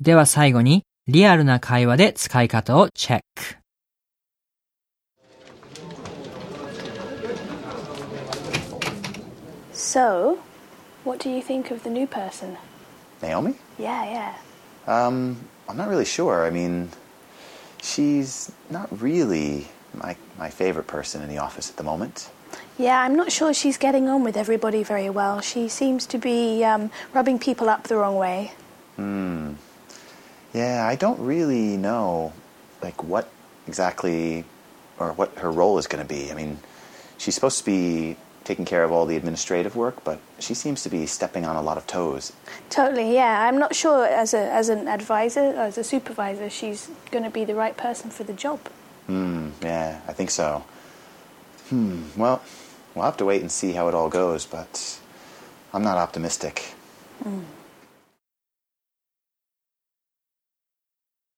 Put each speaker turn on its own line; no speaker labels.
では最後に、リアルな会話で使い方をチェック。
So, what do you think of the new person?
Naomi?
Yeah, yeah.
Um, I'm not really sure. I mean, she's not really my, my favorite person in the office at the moment.
Yeah, I'm not sure she's getting on with everybody very well. She seems to be um, rubbing people up the wrong way.
Hmm. Yeah, I don't really know, like, what exactly or what her role is going to be. I mean, she's supposed to be taking care of all the administrative work, but she seems to be stepping on a lot of toes.
Totally, yeah. I'm not sure as a as an advisor, or as a supervisor, she's going to be the right person for the job.
Hmm, yeah, I think so. Hmm, well, we'll have to wait and see how it all goes, but I'm not optimistic.
Mm.